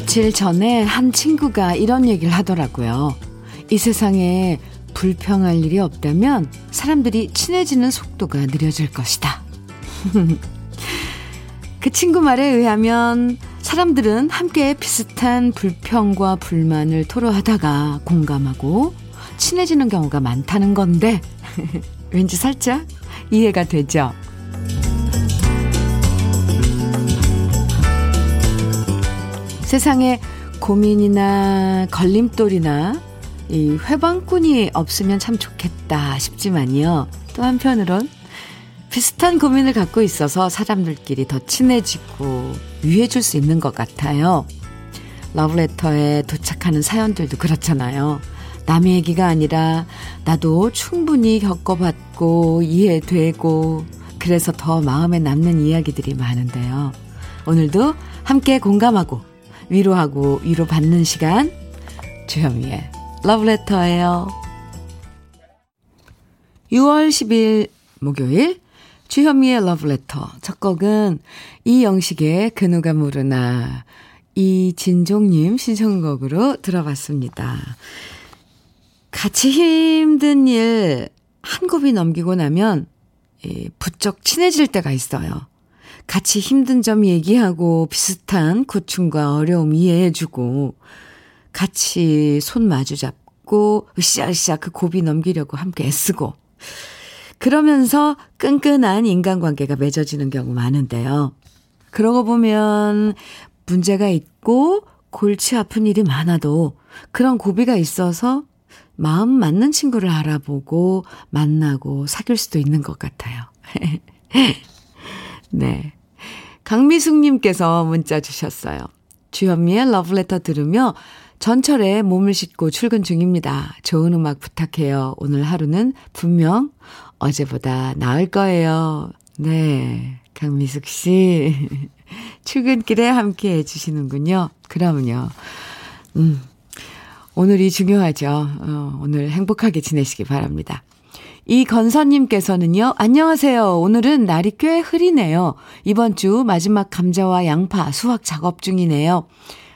며칠 전에 한 친구가 이런 얘기를 하더라고요. 이 세상에 불평할 일이 없다면 사람들이 친해지는 속도가 느려질 것이다. 그 친구 말에 의하면 사람들은 함께 비슷한 불평과 불만을 토로하다가 공감하고 친해지는 경우가 많다는 건데 왠지 살짝 이해가 되죠? 세상에 고민이나 걸림돌이나 이 회방꾼이 없으면 참 좋겠다 싶지만요. 또 한편으론 비슷한 고민을 갖고 있어서 사람들끼리 더 친해지고 위해줄 수 있는 것 같아요. 러브레터에 도착하는 사연들도 그렇잖아요. 남의 얘기가 아니라 나도 충분히 겪어봤고 이해되고 그래서 더 마음에 남는 이야기들이 많은데요. 오늘도 함께 공감하고 위로하고 위로받는 시간 주현미의 러브레터예요. 6월 10일 목요일 주현미의 러브레터 첫 곡은 이영식의 그 누가 모르나 이진종님 신청곡으로 들어봤습니다. 같이 힘든 일 한 곱이 넘기고 나면 부쩍 친해질 때가 있어요. 같이 힘든 점 얘기하고 비슷한 고충과 어려움 이해해주고 같이 손 마주 잡고 으쌰으쌰 그 고비 넘기려고 함께 애쓰고 그러면서 끈끈한 인간관계가 맺어지는 경우 많은데요. 그러고 보면 문제가 있고 골치 아픈 일이 많아도 그런 고비가 있어서 마음 맞는 친구를 알아보고 만나고 사귈 수도 있는 것 같아요. 네. 강미숙님께서 문자 주셨어요. 주현미의 러브레터 들으며 전철에 몸을 싣고 출근 중입니다. 좋은 음악 부탁해요. 오늘 하루는 분명 어제보다 나을 거예요. 네. 강미숙 씨. 출근길에 함께 해주시는군요. 그러면요. 음. 오늘이 중요하죠. 어, 오늘 행복하게 지내시기 바랍니다. 이 건서님께서는요, 안녕하세요. 오늘은 날이 꽤 흐리네요. 이번 주 마지막 감자와 양파 수확 작업 중이네요.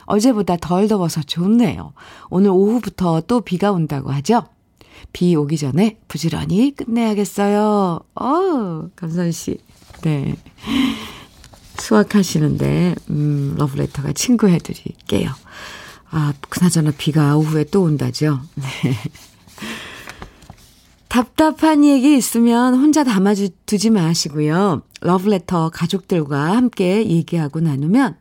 어제보다 덜 더워서 좋네요. 오늘 오후부터 또 비가 온다고 하죠? 비 오기 전에 부지런히 끝내야겠어요. 어, 감선 씨. 네. 수학하시는데, 음, 러브레터가 친구 해 드릴게요. 아, 그나저나 비가 오후에 또 온다죠. 네. 답답한 얘기 있으면 혼자 담아두지 마시고요. 러브레터 가족들과 함께 얘기하고 나누면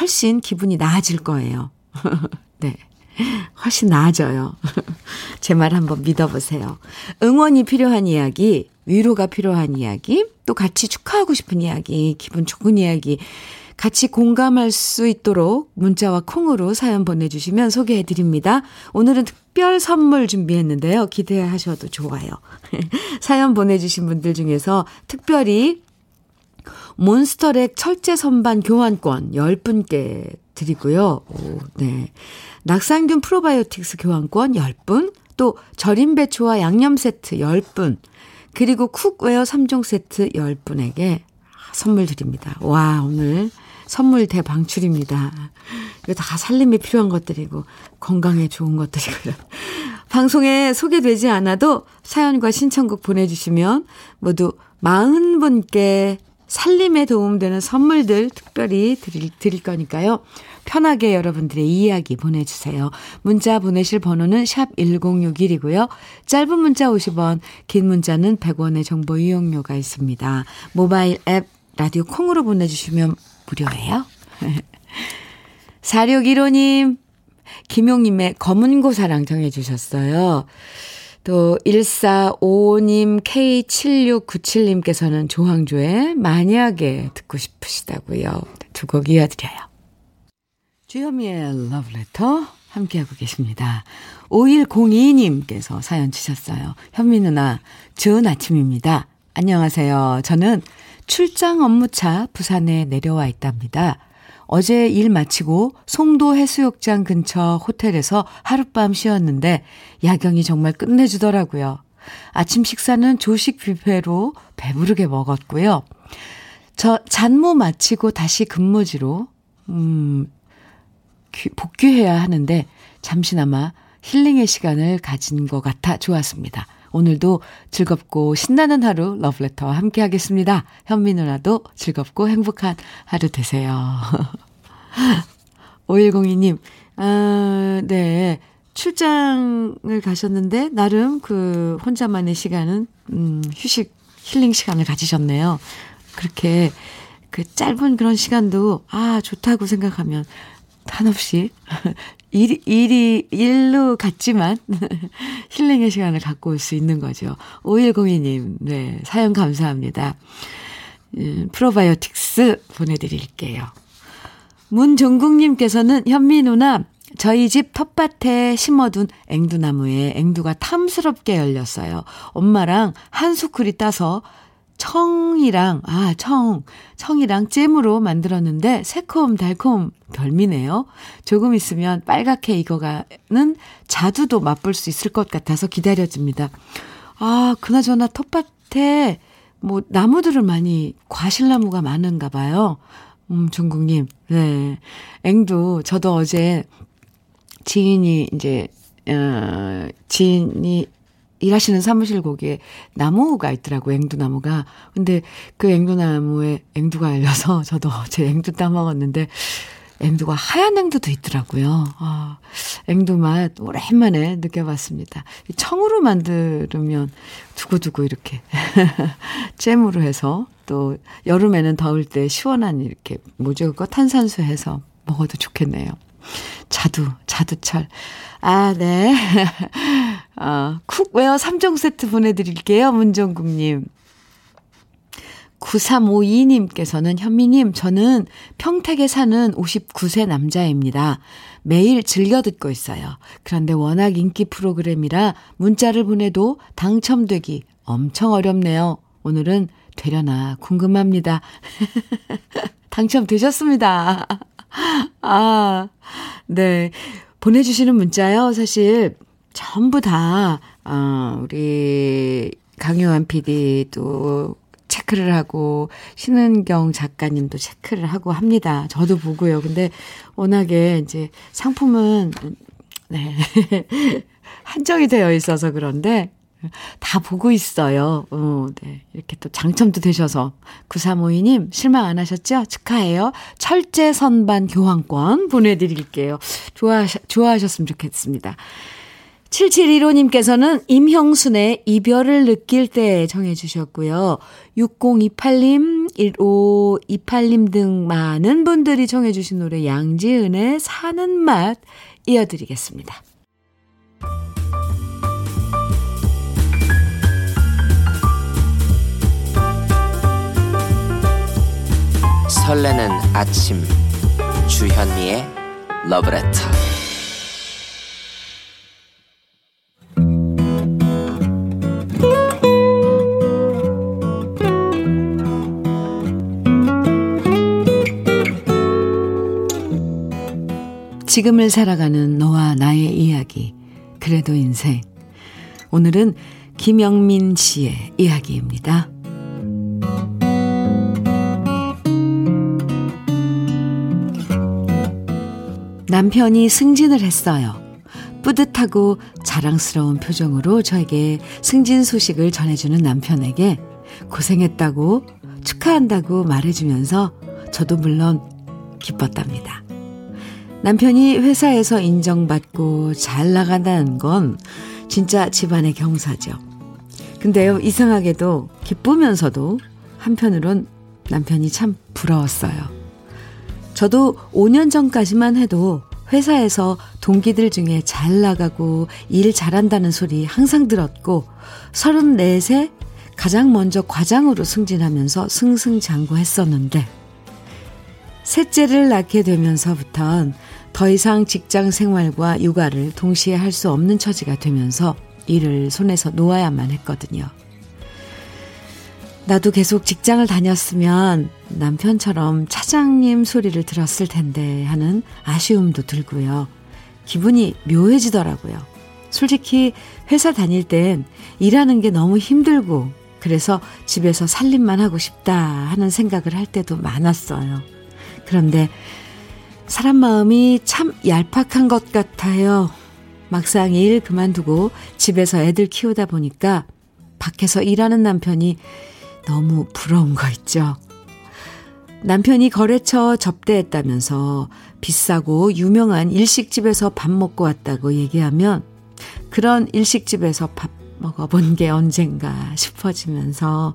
훨씬 기분이 나아질 거예요. 네. 훨씬 나아져요. 제 말 한번 믿어보세요. 응원이 필요한 이야기, 위로가 필요한 이야기, 또 같이 축하하고 싶은 이야기, 기분 좋은 이야기, 같이 공감할 수 있도록 문자와 콩으로 사연 보내주시면 소개해드립니다. 오늘은 특별 선물 준비했는데요. 기대하셔도 좋아요. 사연 보내주신 분들 중에서 특별히 몬스터렉 철제 선반 교환권 10분께 드리고요. 오, 네. 낙산균 프로바이오틱스 교환권 10분, 또 절임 배추와 양념 세트 10분, 그리고 cookware 3종 세트 10분에게 선물 드립니다. 와, 오늘 선물 대방출입니다. 이거 다 살림에 필요한 것들이고, 건강에 좋은 것들이고요. 방송에 소개되지 않아도 사연과 신청곡 보내주시면 모두 40분께 살림에 도움되는 선물들 특별히 드릴, 드릴 거니까요. 편하게 여러분들의 이야기 보내주세요. 문자 보내실 번호는 샵 1061이고요. 짧은 문자 50원, 긴 문자는 100원의 정보 이용료가 있습니다. 모바일 앱 라디오 콩으로 보내주시면 무료예요. 4615님, 김용님의 검은 고사랑 정해주셨어요. 또 1455님 K7697님께서는 조항조의 만약에 듣고 싶으시다고요. 두 곡 이어드려요. 주현미의 러브레터 함께하고 계십니다. 5102님께서 사연 주셨어요. 현미 누나, 좋은 아침입니다. 안녕하세요. 저는 출장 업무차 부산에 내려와 있답니다. 어제 일 마치고 송도 해수욕장 근처 호텔에서 하룻밤 쉬었는데 야경이 정말 끝내주더라고요. 아침 식사는 조식 뷔페로 배부르게 먹었고요. 저 잔무 마치고 다시 근무지로 음 복귀해야 하는데 잠시나마 힐링의 시간을 가진 것 같아 좋았습니다. 오늘도 즐겁고 신나는 하루 러브레터와 함께 하겠습니다. 현미 누나도 즐겁고 행복한 하루 되세요. 5102님, 아, 네. 출장을 가셨는데, 나름 그 혼자만의 시간은, 음, 휴식, 힐링 시간을 가지셨네요. 그렇게 그 짧은 그런 시간도, 아, 좋다고 생각하면 한없이 일, 일이 일로 같지만 힐링의 시간을 갖고 올 수 있는 거죠. 5102님, 네, 사연 감사합니다. 음, 프로바이오틱스 보내드릴게요. 문종국님께서는 현미 누나, 저희 집 텃밭에 심어둔 앵두나무에 앵두가 탐스럽게 열렸어요. 엄마랑 한 수쿨이 따서 청이랑, 아, 청, 청이랑 잼으로 만들었는데 새콤, 달콤 별미네요. 조금 있으면 빨갛게 익어가는 자두도 맛볼 수 있을 것 같아서 기다려집니다. 아, 그나저나 텃밭에 뭐 나무들을 많이, 과실나무가 많은가 봐요. 음, 중국님. 네. 앵두, 저도 어제 지인이 이제, 어, 지인이 일하시는 사무실 거기에 나무가 있더라고, 앵두나무가. 근데 그 앵두나무에 앵두가 열려서 저도 제 앵두 따먹었는데, 앵두가 하얀 앵두도 있더라고요. 아, 앵두 맛 오랜만에 느껴봤습니다. 청으로 만들면 두고두고 이렇게 잼으로 해서 또 여름에는 더울 때 시원한 이렇게 뭐죠 그거 탄산수 해서 먹어도 좋겠네요. 자두, 자두철. 아, 네. 아, cookware 3종 세트 보내드릴게요. 문정국님. 9352님께서는 현미님, 저는 평택에 사는 59세 남자입니다. 매일 즐겨 듣고 있어요. 그런데 워낙 인기 프로그램이라 문자를 보내도 당첨되기 엄청 어렵네요. 오늘은 되려나 궁금합니다. 당첨되셨습니다. 아, 네. 보내주시는 문자요. 사실 전부 다, 어, 우리 강요한 PD도 체크를 하고, 신은경 작가님도 체크를 하고 합니다. 저도 보고요. 근데 워낙에 이제 상품은, 네. 한정이 되어 있어서 그런데, 다 보고 있어요. 어, 네. 이렇게 또 당첨도 되셔서. 9352님, 실망 안 하셨죠? 축하해요. 철제 선반 교환권 보내드릴게요. 좋아, 좋아하셨으면 좋겠습니다. 7715님께서는 임형순의 이별을 느낄 때 정해주셨고요. 6028님, 1528님 등 많은 분들이 정해주신 노래 양지은의 사는 맛 이어드리겠습니다. 설레는 아침 주현미의 러브레터 지금을 살아가는 너와 나의 이야기 그래도 인생 오늘은 김영민 씨의 이야기입니다. 남편이 승진을 했어요. 뿌듯하고 자랑스러운 표정으로 저에게 승진 소식을 전해주는 남편에게 고생했다고 축하한다고 말해주면서 저도 물론 기뻤답니다. 남편이 회사에서 인정받고 잘 나간다는 건 진짜 집안의 경사죠. 근데요, 이상하게도 기쁘면서도 한편으론 남편이 참 부러웠어요. 저도 5년 전까지만 해도 회사에서 동기들 중에 잘 나가고 일 잘한다는 소리 항상 들었고 34세 가장 먼저 과장으로 승진하면서 승승장구했었는데 셋째를 낳게 되면서부턴 더 이상 직장 생활과 육아를 동시에 할 수 없는 처지가 되면서 일을 손에서 놓아야만 했거든요. 나도 계속 직장을 다녔으면 남편처럼 차장님 소리를 들었을 텐데 하는 아쉬움도 들고요. 기분이 묘해지더라고요. 솔직히 회사 다닐 땐 일하는 게 너무 힘들고 그래서 집에서 살림만 하고 싶다 하는 생각을 할 때도 많았어요. 그런데 사람 마음이 참 얄팍한 것 같아요. 막상 일 그만두고 집에서 애들 키우다 보니까 밖에서 일하는 남편이 너무 부러운 거 있죠. 남편이 거래처 접대했다면서 비싸고 유명한 일식집에서 밥 먹고 왔다고 얘기하면 그런 일식집에서 밥 먹어본 게 언젠가 싶어지면서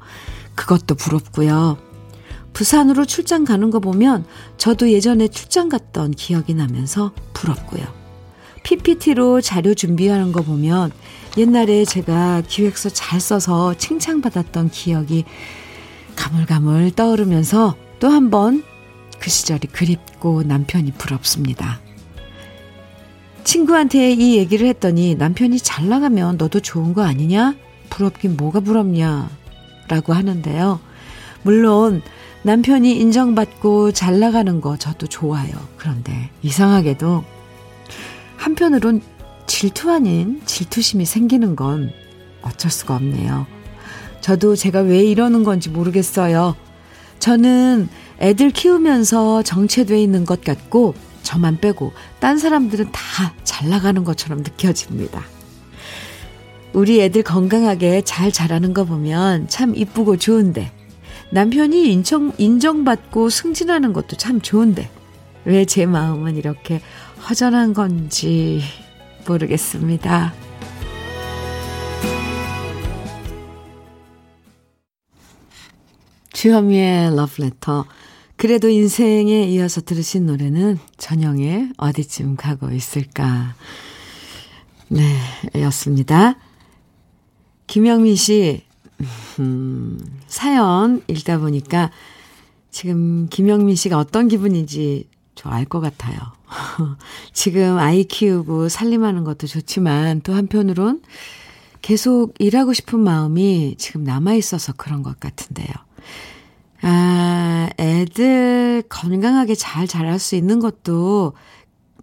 그것도 부럽고요. 부산으로 출장 가는 거 보면 저도 예전에 출장 갔던 기억이 나면서 부럽고요. PPT로 자료 준비하는 거 보면 옛날에 제가 기획서 잘 써서 칭찬받았던 기억이 가물가물 떠오르면서 또 한 번 그 시절이 그립고 남편이 부럽습니다. 친구한테 이 얘기를 했더니 남편이 잘 나가면 너도 좋은 거 아니냐? 부럽긴 뭐가 부럽냐? 라고 하는데요. 물론 남편이 인정받고 잘 나가는 거 저도 좋아요. 그런데 이상하게도 한편으론 질투 아닌 질투심이 생기는 건 어쩔 수가 없네요. 저도 제가 왜 이러는 건지 모르겠어요. 저는 애들 키우면서 정체돼 있는 것 같고 저만 빼고 딴 사람들은 다 잘 나가는 것처럼 느껴집니다. 우리 애들 건강하게 잘 자라는 거 보면 참 이쁘고 좋은데 남편이 인정, 인정받고 승진하는 것도 참 좋은데 왜 제 마음은 이렇게 허전한 건지 모르겠습니다. 주현미의 러브레터. 그래도 인생에 이어서 들으신 노래는 전영의 어디쯤 가고 있을까. 네, 였습니다. 김영민 씨, 음, 사연 읽다 보니까 지금 김영민 씨가 어떤 기분인지 저 알 것 같아요. 지금 아이 키우고 살림하는 것도 좋지만 또 한편으론 계속 일하고 싶은 마음이 지금 남아있어서 그런 것 같은데요. 아, 애들 건강하게 잘 자랄 수 있는 것도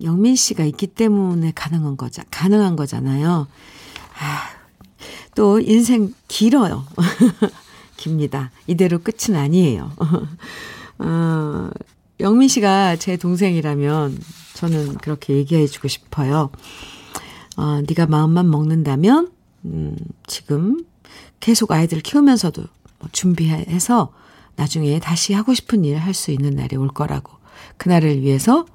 영민 씨가 있기 때문에 가능한 거자, 가능한 거잖아요. 아, 또 인생 길어요. 깁니다. 이대로 끝은 아니에요. 어, 영민 씨가 제 동생이라면 저는 그렇게 얘기해 주고 싶어요. 어, 네가 마음만 먹는다면 음, 지금 계속 아이들 키우면서도 뭐 준비해서 나중에 다시 하고 싶은 일 할 수 있는 날이 올 거라고. 그날을 위해서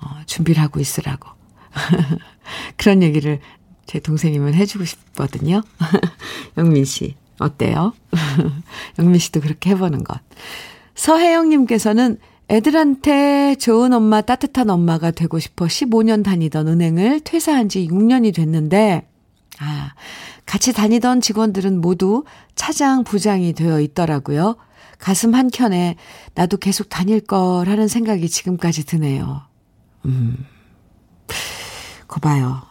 어, 준비를 하고 있으라고. 그런 얘기를 제 동생이면 해주고 싶거든요. 영민 씨, 어때요? 영민 씨도 그렇게 해보는 것. 서혜영님께서는 애들한테 좋은 엄마, 따뜻한 엄마가 되고 싶어 15년 다니던 은행을 퇴사한 지 6년이 됐는데, 아, 같이 다니던 직원들은 모두 차장, 부장이 되어 있더라고요. 가슴 한켠에 나도 계속 다닐 거라는 생각이 지금까지 드네요. 음. 거 봐요.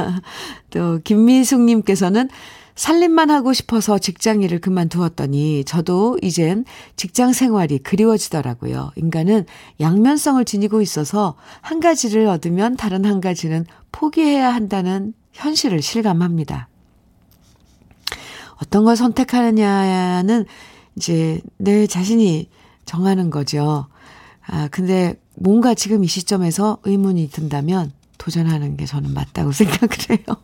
또, 김미숙님께서는 살림만 하고 싶어서 직장 일을 그만두었더니 저도 이젠 직장 생활이 그리워지더라고요. 인간은 양면성을 지니고 있어서 한 가지를 얻으면 다른 한 가지는 포기해야 한다는 현실을 실감합니다. 어떤 걸 선택하느냐는 이제 내 자신이 정하는 거죠. 아, 근데 뭔가 지금 이 시점에서 의문이 든다면 도전하는 게 저는 맞다고 생각을 해요.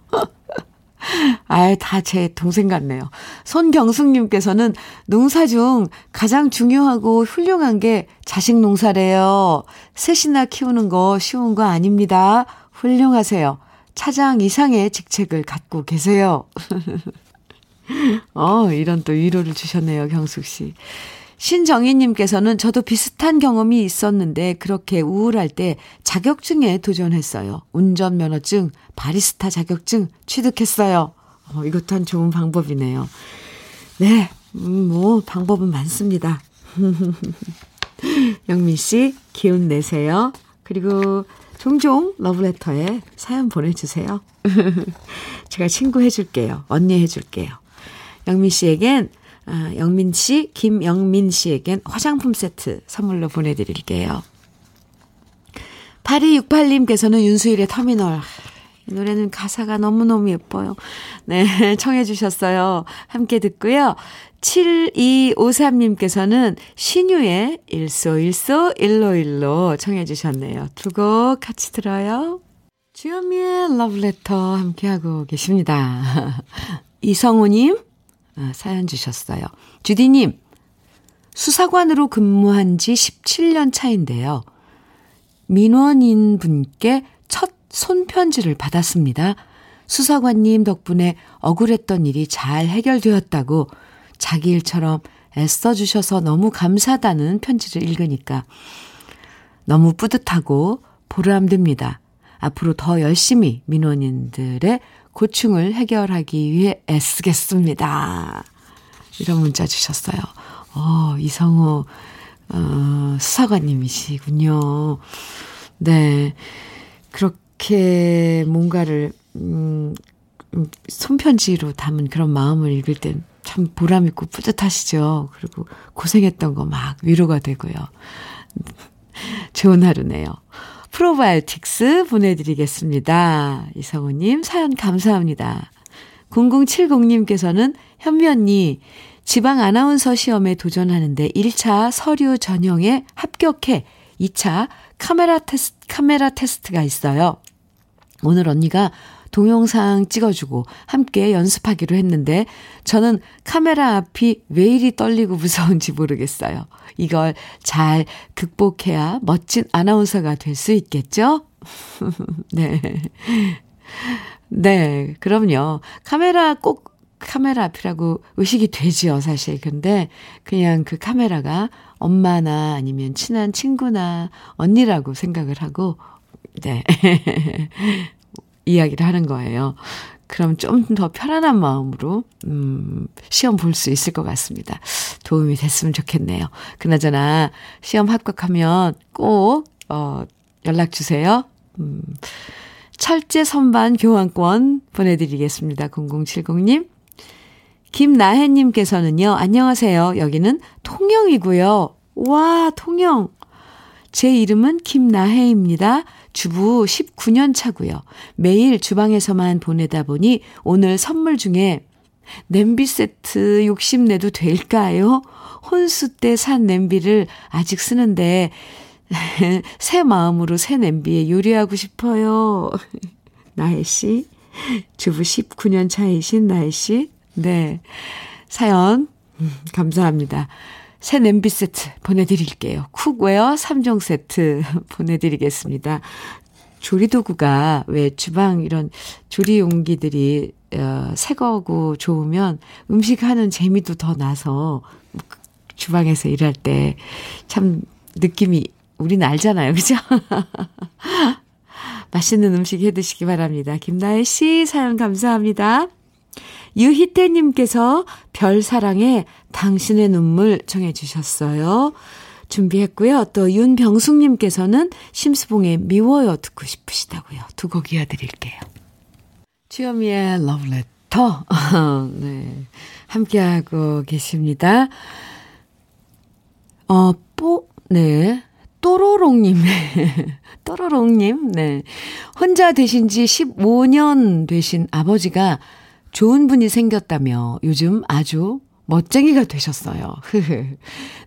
아예 다 제 동생 같네요. 손경숙님께서는 농사 중 가장 중요하고 훌륭한 게 자식 농사래요. 셋이나 키우는 거 쉬운 거 아닙니다. 훌륭하세요. 차장 이상의 직책을 갖고 계세요. 어, 이런 또 위로를 주셨네요, 경숙 씨. 신정희님께서는 저도 비슷한 경험이 있었는데 그렇게 우울할 때 자격증에 도전했어요. 운전면허증, 바리스타 자격증 취득했어요. 어, 이것도 한 좋은 방법이네요. 네, 음, 뭐, 방법은 많습니다. 영민 씨, 기운 내세요. 그리고 종종 러브레터에 사연 보내주세요. 제가 친구 해줄게요. 언니 해줄게요. 영민 씨에겐 아, 영민 씨, 김영민 씨에겐 화장품 세트 선물로 보내드릴게요. 8268님께서는 윤수일의 터미널 이 노래는 가사가 너무너무 예뻐요. 네, 청해 주셨어요. 함께 듣고요. 7253님께서는 신유의 일소일소 일로일로 청해 주셨네요. 두 곡 같이 들어요. 주현미의 러브레터 함께하고 계십니다. 이성우님 아, 사연 주셨어요. 주디님 수사관으로 근무한 지 17년 차인데요. 민원인 분께 첫 손편지를 받았습니다. 수사관님 덕분에 억울했던 일이 잘 해결되었다고 자기 일처럼 애써주셔서 너무 감사하다는 편지를 읽으니까 너무 뿌듯하고 보람됩니다. 앞으로 더 열심히 민원인들의 고충을 해결하기 위해 애쓰겠습니다. 이런 문자 주셨어요. 어, 이성우, 어, 수사관님이시군요. 네. 그렇게 뭔가를, 음, 음 손편지로 담은 그런 마음을 읽을 땐 참 보람있고 뿌듯하시죠. 그리고 고생했던 거 막 위로가 되고요. 좋은 하루네요. 프로바이오틱스 보내드리겠습니다. 이성우님, 사연 감사합니다. 0070님께서는 현미 언니, 지방 아나운서 시험에 도전하는데 1차 서류 전형에 합격해 2차 카메라 테스트, 카메라 테스트가 있어요. 오늘 언니가 동영상 찍어주고 함께 연습하기로 했는데 저는 카메라 앞이 왜 이리 떨리고 무서운지 모르겠어요. 이걸 잘 극복해야 멋진 아나운서가 될 수 있겠죠? 네. 네, 그럼요. 카메라 꼭 카메라 앞이라고 의식이 되지요, 사실. 근데 그냥 그 카메라가 엄마나 아니면 친한 친구나 언니라고 생각을 하고, 네. 이야기를 하는 거예요. 그럼 좀 더 편안한 마음으로, 음, 시험 볼 수 있을 것 같습니다. 도움이 됐으면 좋겠네요. 그나저나, 시험 합격하면 꼭, 어, 연락 주세요. 음, 철제 선반 교환권 보내드리겠습니다. 0070님. 김나혜님께서는요, 안녕하세요. 여기는 통영이고요. 와, 통영. 제 이름은 김나혜입니다. 주부 19년 차고요. 매일 주방에서만 보내다 보니 오늘 선물 중에 냄비 세트 욕심내도 될까요? 혼수 때 산 냄비를 아직 쓰는데 새 마음으로 새 냄비에 요리하고 싶어요. 나혜 씨, 주부 19년 차이신 나혜 씨, 네. 사연, 음, 감사합니다. 새 냄비 세트 보내드릴게요. cookware 3종 세트 보내드리겠습니다. 조리도구가 왜 주방 이런 조리 용기들이 어, 새 거고 좋으면 음식 하는 재미도 더 나서 주방에서 일할 때 참 느낌이 우리는 알잖아요. 그죠? 맛있는 음식 해 드시기 바랍니다. 김나혜 씨 사연 감사합니다. 유희태님께서 별사랑에 당신의 눈물 정해 주셨어요. 준비했고요. 또 윤병숙님께서는 심수봉의 미워요 듣고 싶으시다고요. 두 곡 이어드릴게요. 주현미의 러브레터. 네. 함께하고 계십니다. 어, 뽀, 네. 또로롱님. 또로롱님. 네. 혼자 되신 지 15년 되신 아버지가 좋은 분이 생겼다며 요즘 아주 멋쟁이가 되셨어요.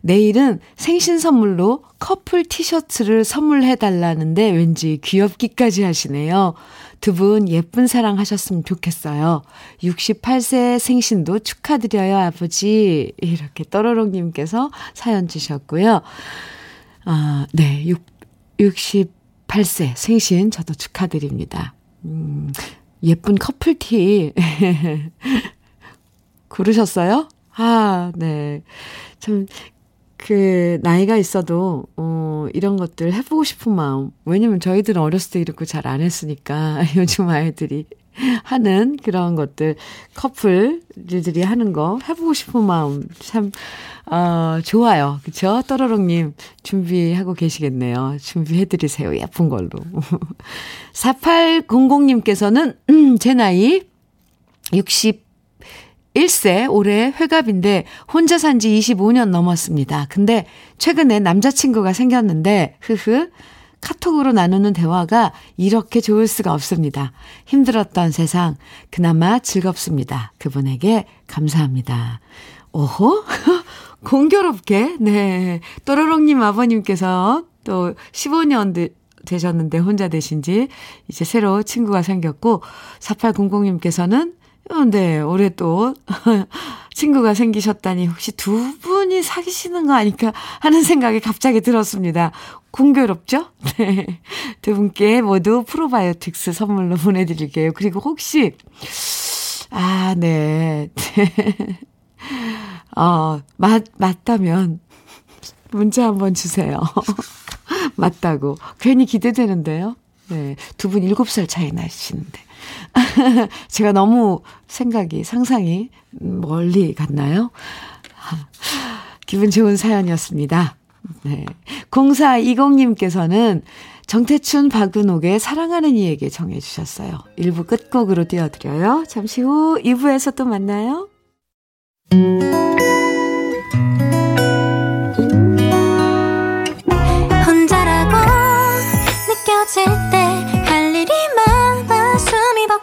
내일은 생신 선물로 커플 티셔츠를 선물해 달라는데 왠지 귀엽기까지 하시네요. 두 분 예쁜 사랑 하셨으면 좋겠어요. 68세 생신도 축하드려요, 아버지. 이렇게 떠로롱님께서 사연 주셨고요. 아, 네. 6, 68세 생신 저도 축하드립니다. 음, 예쁜 커플티 고르셨어요? 아, 네. 참, 그, 나이가 있어도, 어, 이런 것들 해보고 싶은 마음. 왜냐면 저희들은 어렸을 때 이렇게 잘 안 했으니까, 요즘 아이들이 하는 그런 것들, 커플들이 하는 거 해보고 싶은 마음. 참, 어, 좋아요. 그쵸? 떠러롱님, 준비하고 계시겠네요. 준비해드리세요. 예쁜 걸로. 4800님께서는, 음, 제 나이 61세, 올해 회갑인데, 혼자 산 지 25년 넘었습니다. 근데, 최근에 남자친구가 생겼는데, 흐흐, 카톡으로 나누는 대화가 이렇게 좋을 수가 없습니다. 힘들었던 세상, 그나마 즐겁습니다. 그분에게 감사합니다. 오호? 공교롭게, 네. 또로롱님 아버님께서 또 15년 되셨는데 혼자 되신 지 이제 새로 친구가 생겼고, 4800님께서는 어, 네, 올해 또 친구가 생기셨다니 혹시 두 분이 사귀시는 거 아닐까 하는 생각이 갑자기 들었습니다. 공교롭죠? 네. 두 분께 모두 프로바이오틱스 선물로 보내드릴게요. 그리고 혹시, 아, 네. 어, 맞, 맞다면 문자 한번 주세요. 맞다고. 괜히 기대되는데요. 네. 두 분 7살 차이 나시는데. 제가 너무 생각이, 상상이 멀리 갔나요? 기분 좋은 사연이었습니다. 네. 0420님께서는 정태춘 박은옥의 사랑하는 이에게 정해주셨어요. 1부 끝곡으로 띄워드려요. 잠시 후 2부에서 또 만나요. 혼자라고 느껴질 때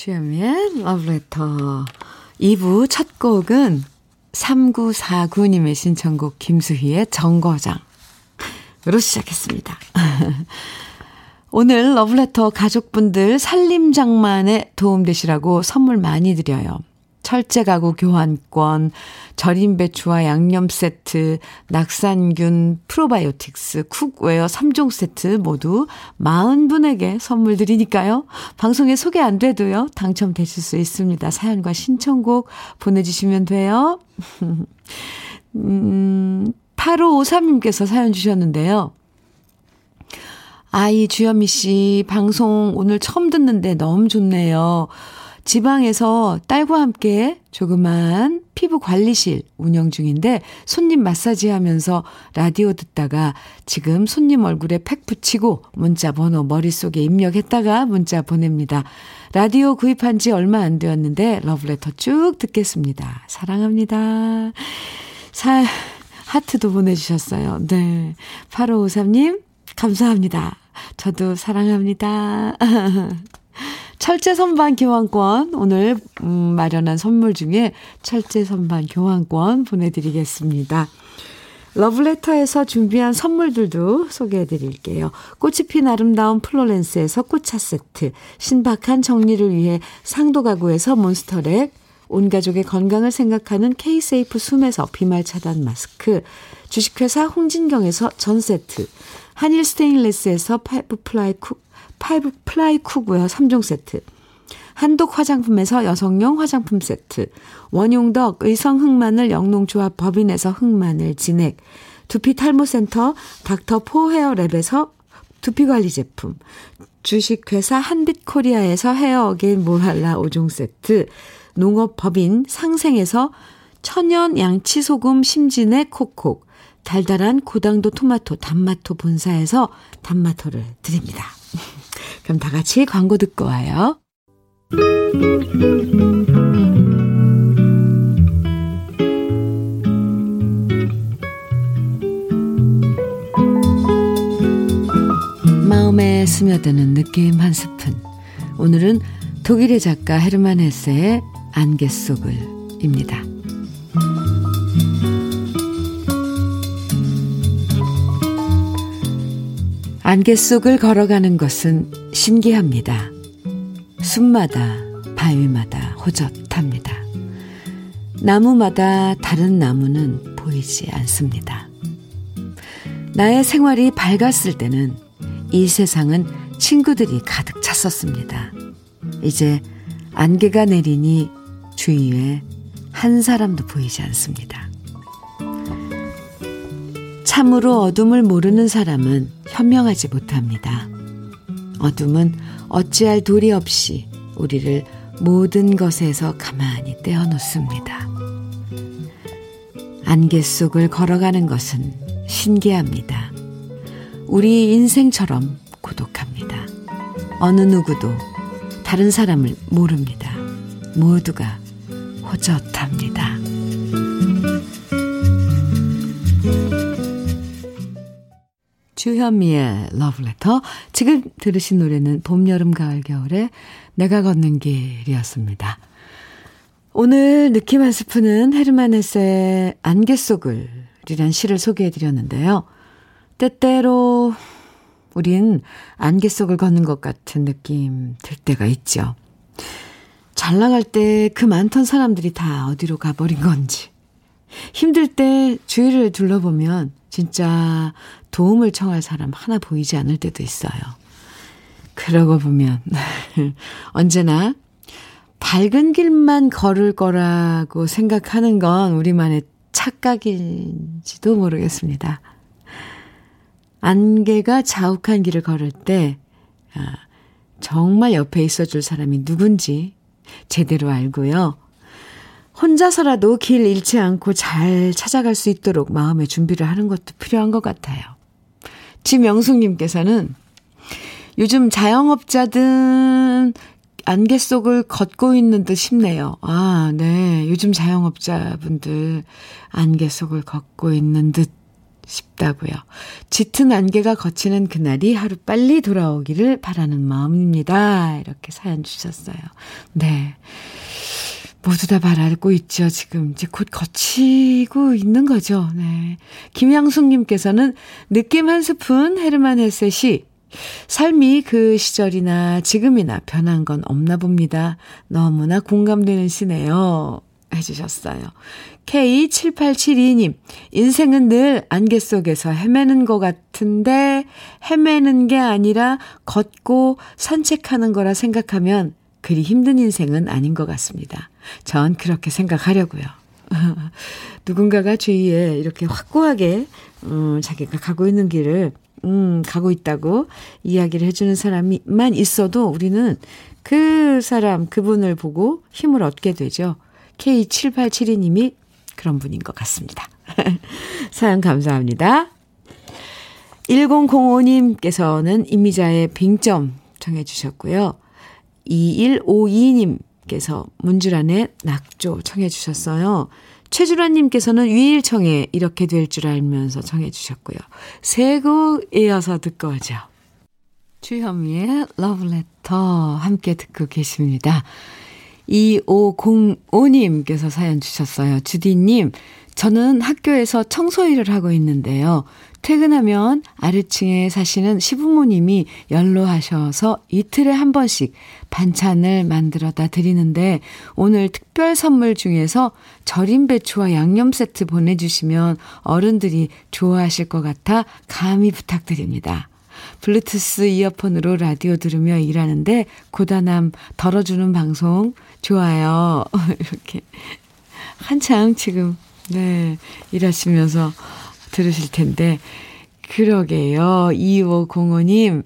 주현미의 러브레터 2부 첫 곡은 3949님의 신청곡 김수희의 정거장으로 시작했습니다. 오늘 러브레터 가족분들 살림장만에 도움되시라고 선물 많이 드려요. 철제 가구 교환권, 절임 배추와 양념 세트, 낙산균 프로바이오틱스, cookware 3종 세트 모두 40분에게 선물 드리니까요. 방송에 소개 안 돼도요. 당첨되실 수 있습니다. 사연과 신청곡 보내주시면 돼요. 음, 8553님께서 사연 주셨는데요. 아이 주현미 씨 방송 오늘 처음 듣는데 너무 좋네요. 지방에서 딸과 함께 조그만 피부 관리실 운영 중인데 손님 마사지 하면서 라디오 듣다가 지금 손님 얼굴에 팩 붙이고 문자 번호 머릿속에 입력했다가 문자 보냅니다. 라디오 구입한 지 얼마 안 되었는데 러브레터 쭉 듣겠습니다. 사랑합니다. 사, 하트도 보내주셨어요. 네. 8553님, 감사합니다. 저도 사랑합니다. 철제 선반 교환권 오늘 음, 마련한 선물 중에 철제 선반 교환권 보내드리겠습니다. 러브레터에서 준비한 선물들도 소개해 드릴게요. 꽃이 핀 아름다운 플로렌스에서 꽃차 세트, 신박한 정리를 위해 상도 가구에서 몬스터렉, 온 가족의 건강을 생각하는 K-세이프 숨에서 비말 차단 마스크, 주식회사 홍진경에서 전 세트, 한일 스테인레스에서 five ply cook, five ply cookware 3종 세트, 한독 화장품에서 여성용 화장품 세트, 원용덕 의성 흑마늘 영농조합 법인에서 흑마늘 진액, 두피 탈모센터 닥터 포 헤어랩에서 두피관리 제품, 주식회사 한빛코리아에서 헤어 어게인 몰할라 5종 세트, 농업법인 상생에서 천연 양치소금 심진의 콕콕, 달달한 고당도 토마토 단마토 본사에서 단마토를 드립니다. 그럼 다 같이 광고 듣고 와요. 마음에 스며드는 느낌 한 스푼. 오늘은 독일의 작가 헤르만 헤세의 안개 속을입니다. 안개 속을 걸어가는 것은 신기합니다. 숲마다 바위마다 호젓합니다. 나무마다 다른 나무는 보이지 않습니다. 나의 생활이 밝았을 때는 이 세상은 친구들이 가득 찼었습니다. 이제 안개가 내리니 주위에 한 사람도 보이지 않습니다. 참으로 어둠을 모르는 사람은 현명하지 못합니다. 어둠은 어찌할 도리 없이 우리를 모든 것에서 가만히 떼어놓습니다. 안개 속을 걸어가는 것은 신기합니다. 우리 인생처럼 고독합니다. 어느 누구도 다른 사람을 모릅니다. 모두가 호젓합니다. 주현미의 러브레터. 지금 들으신 노래는 봄, 여름, 가을, 겨울에 내가 걷는 길이었습니다. 오늘 느낌 한 스푼은 헤르만 헤세의 안개 속을 이란 시를 소개해 드렸는데요. 때때로 우린 안개 속을 걷는 것 같은 느낌 들 때가 있죠. 잘 나갈 때 그 많던 사람들이 다 어디로 가버린 건지. 힘들 때 주위를 둘러보면 진짜 도움을 청할 사람 하나 보이지 않을 때도 있어요. 그러고 보면 언제나 밝은 길만 걸을 거라고 생각하는 건 우리만의 착각인지도 모르겠습니다. 안개가 자욱한 길을 걸을 때 아, 정말 옆에 있어줄 사람이 누군지 제대로 알고요. 혼자서라도 길 잃지 않고 잘 찾아갈 수 있도록 마음의 준비를 하는 것도 필요한 것 같아요. 지명숙님께서는 요즘 자영업자든 안개 속을 걷고 있는 듯 싶네요. 아, 네. 요즘 자영업자분들 안개 속을 걷고 있는 듯 싶다고요. 짙은 안개가 거치는 그날이 하루 빨리 돌아오기를 바라는 마음입니다. 이렇게 사연 주셨어요. 네. 모두 다 바라고 있죠. 지금 이제 곧 거치고 있는 거죠. 네. 김양숙님께서는 느낌 한 스푼 헤르만 헤셋이 삶이 그 시절이나 지금이나 변한 건 없나 봅니다. 너무나 공감되는 시네요. 해주셨어요. K7872님, 인생은 늘 안개 속에서 헤매는 것 같은데, 헤매는 게 아니라 걷고 산책하는 거라 생각하면 그리 힘든 인생은 아닌 것 같습니다. 전 그렇게 생각하려고요. 누군가가 주위에 이렇게 확고하게, 음, 자기가 가고 있는 길을, 음, 가고 있다고 이야기를 해주는 사람이만 있어도 우리는 그 사람, 그분을 보고 힘을 얻게 되죠. K7872님이 그런 분인 것 같습니다. 사연 감사합니다. 1005님께서는 임미자의 빙점 청해 주셨고요. 2152님께서 문주란의 낙조 청해 주셨어요. 최주라님께서는 위일청에 이렇게 될 줄 알면서 청해 주셨고요. 세 곡 이어서 듣고 오죠. 주현미의 러브레터 함께 듣고 계십니다. 2505님께서 사연 주셨어요. 주디님, 저는 학교에서 청소 일을 하고 있는데요. 퇴근하면 아래층에 사시는 시부모님이 연로하셔서 이틀에 한 번씩 반찬을 만들어다 드리는데 오늘 특별 선물 중에서 절임 배추와 양념 세트 보내주시면 어른들이 좋아하실 것 같아 감히 부탁드립니다. 블루투스 이어폰으로 라디오 들으며 일하는데 고단함 덜어주는 방송 좋아요. 이렇게 한창 지금 네 일하시면서 들으실 텐데 그러게요. 2505님,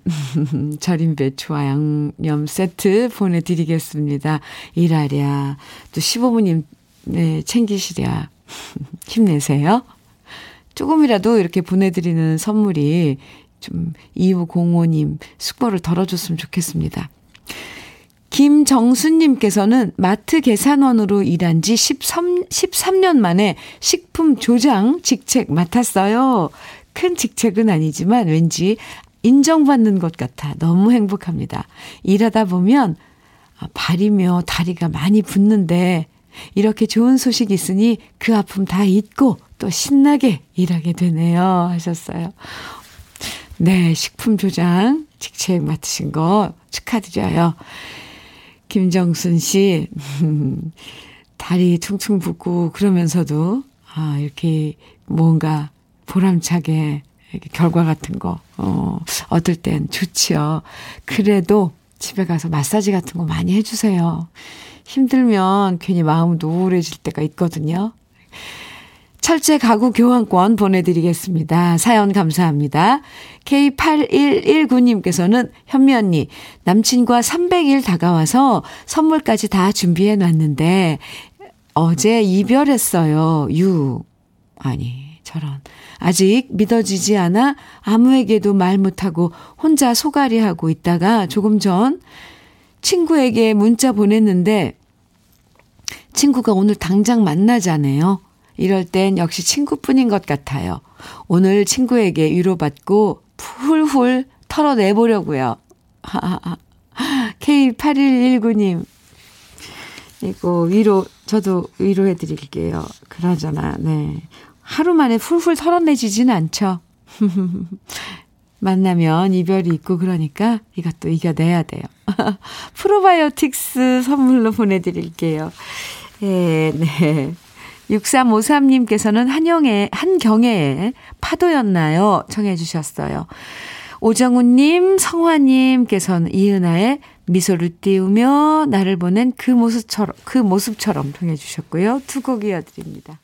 절임 배추와 양념 세트 보내드리겠습니다. 일하랴. 또 시부모님, 네, 챙기시랴. 힘내세요. 조금이라도 이렇게 보내드리는 선물이 좀 2505님 숙고를 덜어줬으면 좋겠습니다. 김정수님께서는 마트 계산원으로 일한 지 13, 13년 만에 식품 조장 직책 맡았어요. 큰 직책은 아니지만 왠지 인정받는 것 같아 너무 행복합니다. 일하다 보면 발이며 다리가 많이 붓는데 이렇게 좋은 소식 있으니 그 아픔 다 잊고 또 신나게 일하게 되네요. 하셨어요. 네, 식품 조장 직책 맡으신 거 축하드려요. 김정순 씨, 다리 퉁퉁 붓고 그러면서도, 아, 이렇게 뭔가 보람차게 결과 같은 거, 어, 얻을 땐 좋지요. 그래도 집에 가서 마사지 같은 거 많이 해주세요. 힘들면 괜히 마음도 우울해질 때가 있거든요. 철제 가구 교환권 보내드리겠습니다. 사연 감사합니다. K8119님께서는 현미 언니, 남친과 300일 다가와서 선물까지 다 준비해 놨는데, 어제 이별했어요. 유. 아니, 저런. 아직 믿어지지 않아 아무에게도 말 못하고 혼자 소갈이 하고 있다가 조금 전 친구에게 문자 보냈는데, 친구가 오늘 당장 만나자네요. 이럴 땐 역시 친구뿐인 것 같아요. 오늘 친구에게 위로받고 훌훌 털어내보려고요. K8119님. 이거 위로, 저도 위로해 드릴게요. 그러잖아, 네. 하루 만에 훌훌 털어내지진 않죠. 만나면 이별이 있고 그러니까 이것도 이겨내야 돼요. 프로바이오틱스 선물로 보내드릴게요. 예, 네. 6353님께서는 한영의, 한경애의 파도였나요? 청해 주셨어요. 오정훈님, 성화님께서는 이은아의 미소를 띄우며 나를 보낸 그 모습처럼, 그 모습처럼 청해 주셨고요. 두 곡 이어드립니다.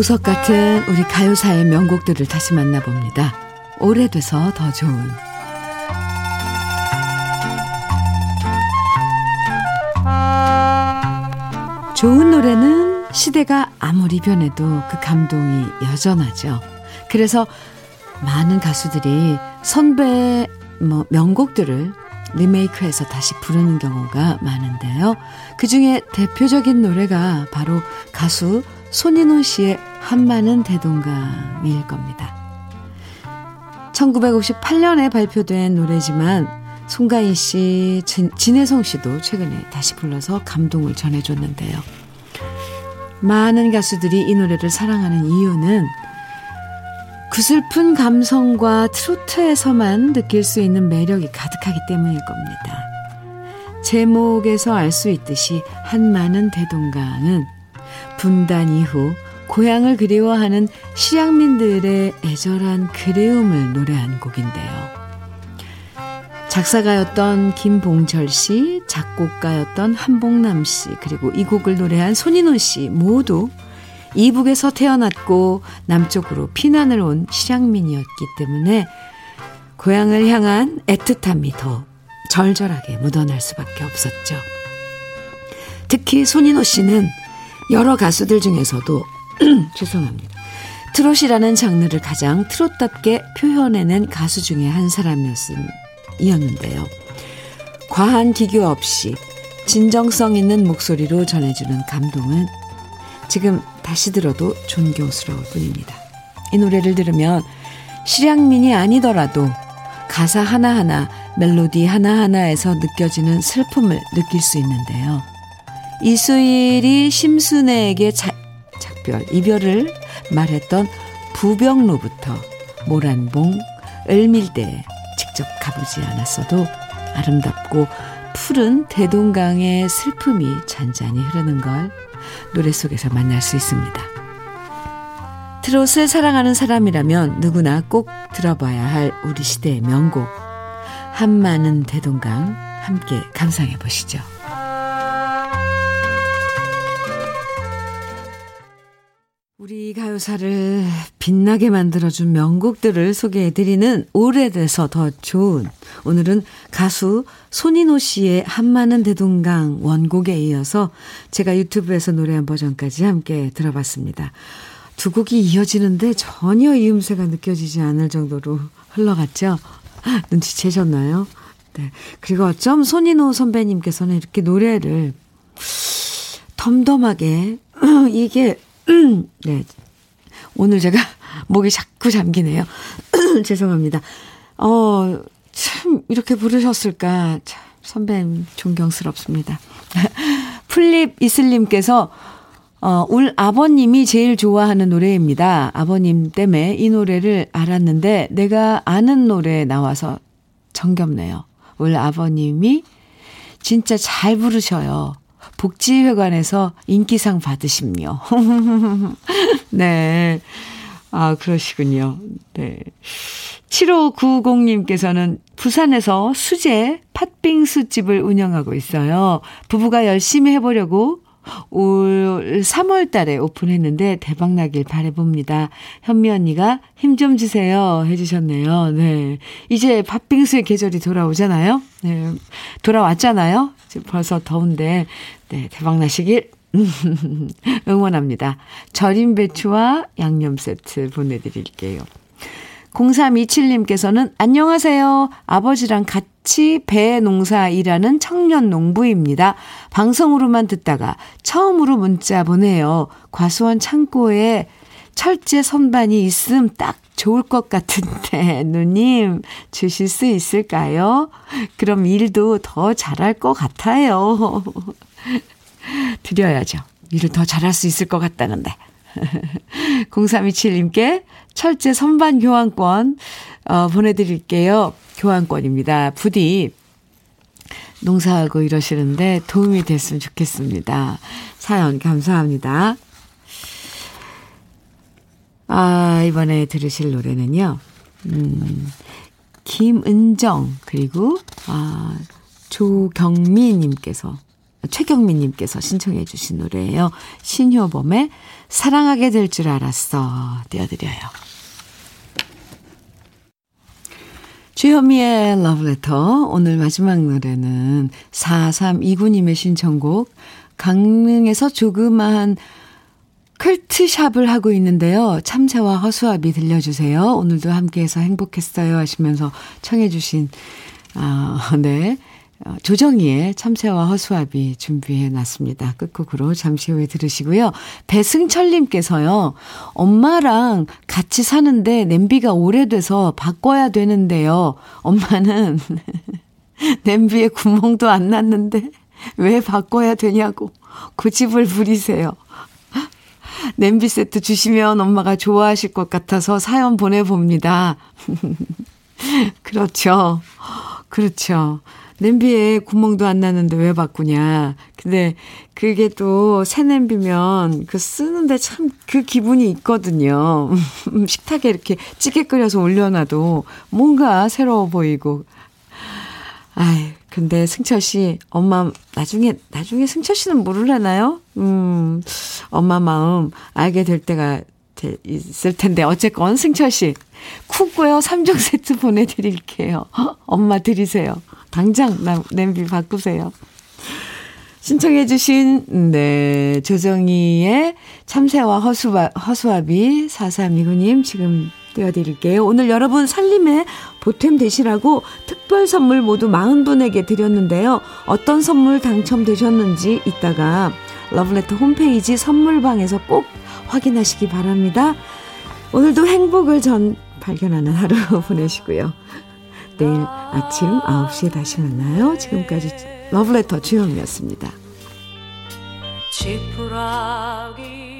보석 같은 우리 가요사의 명곡들을 다시 만나봅니다. 오래돼서 더 좋은 좋은 노래는 시대가 아무리 변해도 그 감동이 여전하죠. 그래서 많은 가수들이 선배 뭐 명곡들을 리메이크해서 다시 부르는 경우가 많은데요. 그 중에 대표적인 노래가 바로 가수 손인호 씨의 한마는 대동강일 겁니다. 1958년에 발표된 노래지만 송가인 씨, 진, 진혜성 씨도 최근에 다시 불러서 감동을 전해줬는데요. 많은 가수들이 이 노래를 사랑하는 이유는 그 슬픈 감성과 트로트에서만 느낄 수 있는 매력이 가득하기 때문일 겁니다. 제목에서 알 수 있듯이 한마는 대동강은 분단 이후 고향을 그리워하는 시향민들의 애절한 그리움을 노래한 곡인데요. 작사가였던 김봉철 씨, 작곡가였던 한봉남 씨, 그리고 이 곡을 노래한 손인호 씨 모두 이북에서 태어났고 남쪽으로 피난을 온 실향민이었기 때문에 고향을 향한 애틋함이 더 절절하게 묻어날 수밖에 없었죠. 특히 손인호 씨는 여러 가수들 중에서도 죄송합니다. 트롯이라는 장르를 가장 트롯답게 표현해낸 가수 중에 한 사람이었는데요. 과한 기교 없이 진정성 있는 목소리로 전해주는 감동은 지금 다시 들어도 존경스러울 뿐입니다. 이 노래를 들으면 실향민이 아니더라도 가사 하나하나, 멜로디 하나하나에서 느껴지는 슬픔을 느낄 수 있는데요. 이수일이 심순애에게 자, 작별, 이별을 말했던 부병로부터 모란봉, 을밀대에 직접 가보지 않았어도 아름답고 푸른 대동강의 슬픔이 잔잔히 흐르는 걸 노래 속에서 만날 수 있습니다. 트롯을 사랑하는 사람이라면 누구나 꼭 들어봐야 할 우리 시대의 명곡 한마는 대동강 함께 감상해 보시죠. 우리 가요사를 빛나게 만들어준 명곡들을 소개해드리는 오래돼서 더 좋은 오늘은 가수 손인호 씨의 한마는 대동강 원곡에 이어서 제가 유튜브에서 노래한 버전까지 함께 들어봤습니다. 두 곡이 이어지는데 전혀 이음새가 느껴지지 않을 정도로 흘러갔죠? 눈치채셨나요? 네. 그리고 어쩜 손인호 선배님께서는 이렇게 노래를 덤덤하게 이게 네. 오늘 제가 목이 자꾸 잠기네요. 죄송합니다. 어, 참, 이렇게 부르셨을까. 참, 선배님, 존경스럽습니다. 플립 이슬님께서, 어, 울 아버님이 제일 좋아하는 노래입니다. 아버님 때문에 이 노래를 알았는데, 내가 아는 노래 나와서 정겹네요. 울 아버님이 진짜 잘 부르셔요. 복지회관에서 인기상 받으심요. 네. 아, 그러시군요. 네. 7590님께서는 부산에서 수제 팥빙수 집을 운영하고 있어요. 부부가 열심히 해보려고 올 3월 달에 오픈했는데 대박 나길 바래봅니다. 현미 언니가 힘 좀 주세요. 해주셨네요. 네. 이제 팥빙수의 계절이 돌아오잖아요. 네. 돌아왔잖아요. 지금 벌써 더운데, 네. 대박 나시길 응원합니다. 절임 배추와 양념 세트 보내드릴게요. 0327님께서는 안녕하세요. 아버지랑 같이 배 농사 일하는 청년 농부입니다. 방송으로만 듣다가 처음으로 문자 보내요. 과수원 창고에 철제 선반이 있음 딱 좋을 것 같은데, 누님, 주실 수 있을까요? 그럼 일도 더 잘할 것 같아요. 드려야죠. 일을 더 잘할 수 있을 것 같다는데. 0327님께 철제 선반 교환권 어, 보내드릴게요. 교환권입니다. 부디 농사하고 이러시는데 도움이 됐으면 좋겠습니다. 사연 감사합니다. 아, 이번에 들으실 노래는요. 음, 김은정, 그리고, 아, 조경미님께서 최경민님께서 신청해 주신 노래예요. 신효범의 사랑하게 될 줄 알았어 띄워드려요. 주현미의 러브레터 오늘 마지막 노래는 4329님의 신청곡 강릉에서 조그마한 컬트샵을 하고 있는데요. 참새와 허수아비 들려주세요. 오늘도 함께해서 행복했어요 하시면서 청해 주신 아, 네. 어, 조정희의 참새와 허수아비 준비해 놨습니다. 끝곡으로 잠시 후에 들으시고요. 배승철님께서요, 엄마랑 같이 사는데 냄비가 오래돼서 바꿔야 되는데요. 엄마는 냄비에 구멍도 안 났는데 왜 바꿔야 되냐고 고집을 부리세요. 냄비 세트 주시면 엄마가 좋아하실 것 같아서 사연 보내봅니다. 그렇죠. 그렇죠. 냄비에 구멍도 안 나는데 왜 바꾸냐. 근데 그게 또 새 냄비면 그 쓰는데 참 그 기분이 있거든요. 식탁에 이렇게 찌개 끓여서 올려놔도 뭔가 새로워 보이고. 아이, 근데 승철 씨, 엄마, 나중에, 나중에 승철 씨는 모르려나요? 음, 엄마 마음 알게 될 때가 있을 텐데, 어쨌건 승철 씨, cookware 3종 세트 보내드릴게요. 엄마 드리세요. 당장 냄비 바꾸세요. 신청해 주신, 네, 조정희의 참새와 허수아, 허수아비 4329님 지금 띄워드릴게요. 오늘 여러분 살림에 보탬 되시라고 특별 선물 모두 40분에게 드렸는데요. 어떤 선물 당첨되셨는지 이따가 러브레터 홈페이지 선물방에서 꼭 확인하시기 바랍니다. 오늘도 행복을 전 발견하는 하루 보내시고요. 내일 아침 9시에 다시 만나요. 지금까지 러브레터 주영이었습니다. 지푸라기